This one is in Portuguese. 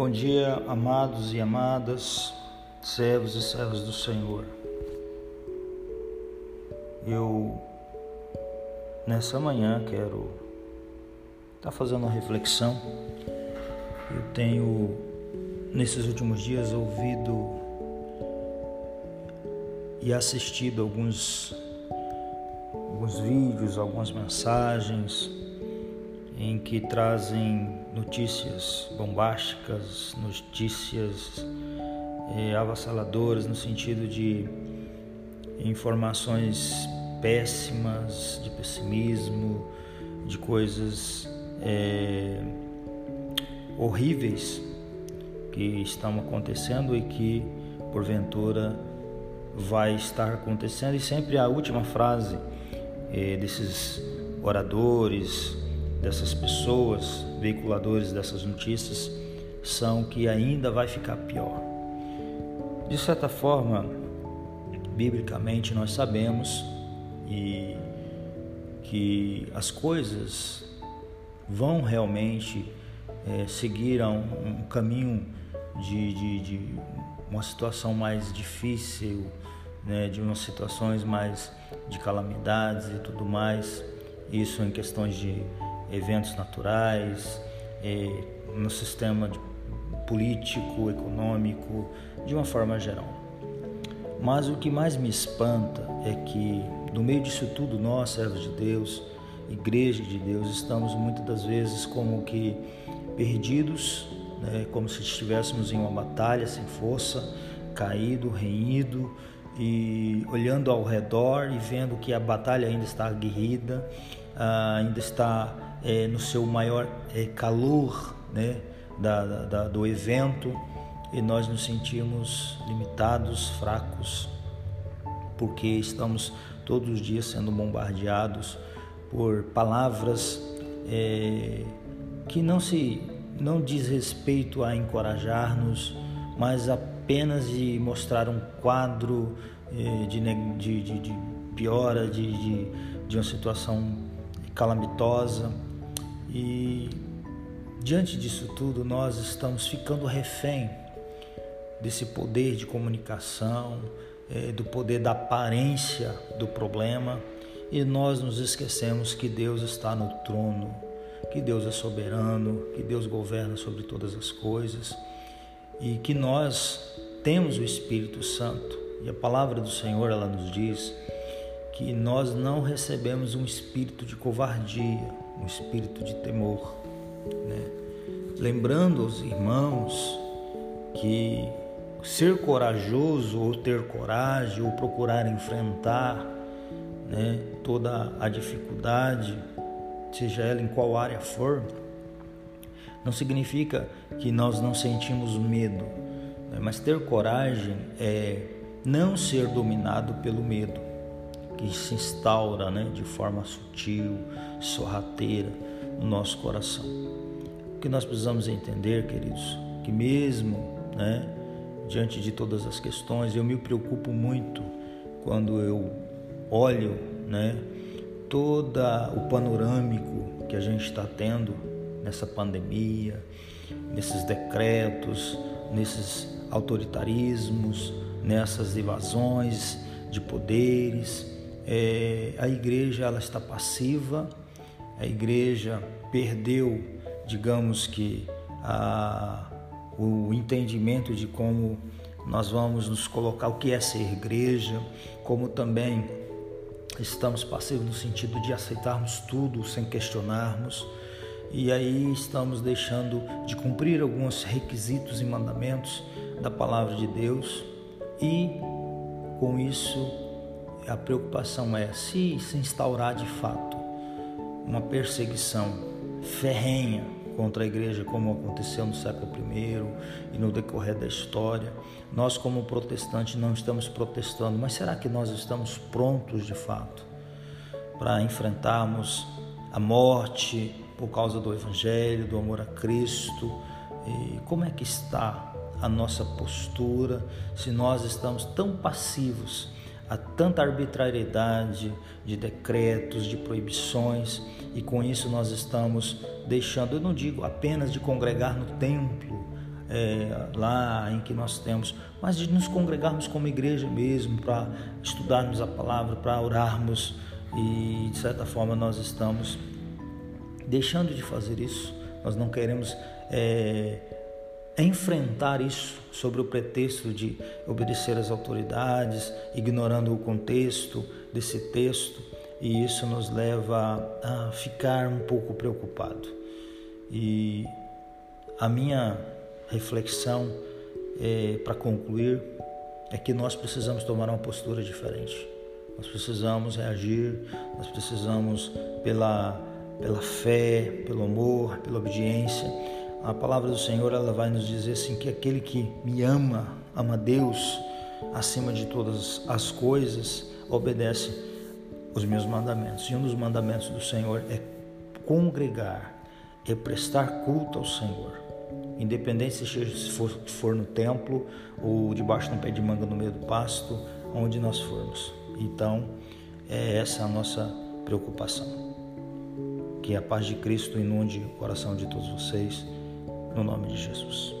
Bom dia, amados e amadas, servos e servas do Senhor. Eu, nessa manhã, quero estar tá fazendo uma reflexão. Eu tenho, nesses últimos dias, ouvido e assistido alguns, alguns vídeos, algumas mensagens em que trazem notícias bombásticas, notícias eh, avassaladoras no sentido de informações péssimas, de pessimismo, de coisas eh, horríveis que estão acontecendo e que porventura vai estar acontecendo. E sempre a última frase eh, desses oradores dessas pessoas, veiculadores dessas notícias, são que ainda vai ficar pior. De certa forma, biblicamente nós sabemos e que as coisas vão realmente é, seguir um, um caminho de, de, de, uma situação mais difícil, né, de umas situações mais de calamidades e tudo mais. Isso em questões de eventos naturais, eh, no sistema político, econômico, de uma forma geral. Mas o que mais me espanta é que, no meio disso tudo, nós, servos de Deus, igreja de Deus, estamos muitas das vezes como que perdidos, né, como se estivéssemos em uma batalha sem força, caído, reído e olhando ao redor e vendo que a batalha ainda está aguerrida, ah, ainda está é, no seu maior é, calor né, da, da, do evento e nós nos sentimos limitados, fracos, porque estamos todos os dias sendo bombardeados por palavras é, que não se não diz respeito a encorajar-nos, mas apenas de mostrar um quadro é, de, de, de, de piora, de, de, de uma situação calamitosa e diante disso tudo, nós estamos ficando refém desse poder de comunicação, é, do poder da aparência do problema, e nós nos esquecemos que Deus está no trono, que Deus é soberano, que Deus governa sobre todas as coisas e que nós temos o Espírito Santo. E a palavra do Senhor ela nos diz que nós não recebemos um espírito de covardia, um espírito de temor. Né? Lembrando aos irmãos que ser corajoso ou ter coragem ou procurar enfrentar né, toda a dificuldade, seja ela em qual área for, não significa que nós não sentimos medo, né? mas ter coragem é não ser dominado pelo medo que se instaura né, de forma sutil, sorrateira no nosso coração. O que nós precisamos entender, queridos, que mesmo né, diante de todas as questões, eu me preocupo muito quando eu olho né, todo o panorâmico que a gente está tendo nessa pandemia, nesses decretos, nesses autoritarismos, nessas invasões de poderes, é, a igreja ela está passiva, a igreja perdeu, digamos que, a, o entendimento de como nós vamos nos colocar, o que é ser igreja, como também estamos passivos no sentido de aceitarmos tudo sem questionarmos, e aí estamos deixando de cumprir alguns requisitos e mandamentos da palavra de Deus, e com isso a preocupação é se se instaurar de fato uma perseguição ferrenha contra a igreja, como aconteceu no século I e no decorrer da história. Nós, como protestantes, não estamos protestando, mas será que nós estamos prontos de fato para enfrentarmos a morte por causa do Evangelho, do amor a Cristo? E como é que está a nossa postura se nós estamos tão passivos? Há tanta arbitrariedade de decretos, de proibições, e com isso nós estamos deixando, eu não digo apenas de congregar no templo, é, lá em que nós temos, mas de nos congregarmos como igreja mesmo, para estudarmos a palavra, para orarmos e de certa forma nós estamos deixando de fazer isso. Nós não queremos é, enfrentar isso sobre o pretexto de obedecer às autoridades, ignorando o contexto desse texto, e isso nos leva a ficar um pouco preocupado. E a minha reflexão é, para concluir é que nós precisamos tomar uma postura diferente. Nós precisamos reagir, nós precisamos pela pela fé, pelo amor, pela obediência. A palavra do Senhor ela vai nos dizer assim que aquele que me ama, ama Deus acima de todas as coisas, obedece os meus mandamentos. E um dos mandamentos do Senhor é congregar, é prestar culto ao Senhor. Independente se for, for no templo ou debaixo de um pé de manga no meio do pasto, onde nós formos. Então, é essa a nossa preocupação. Que a paz de Cristo inunde o coração de todos vocês, no nome de Jesus.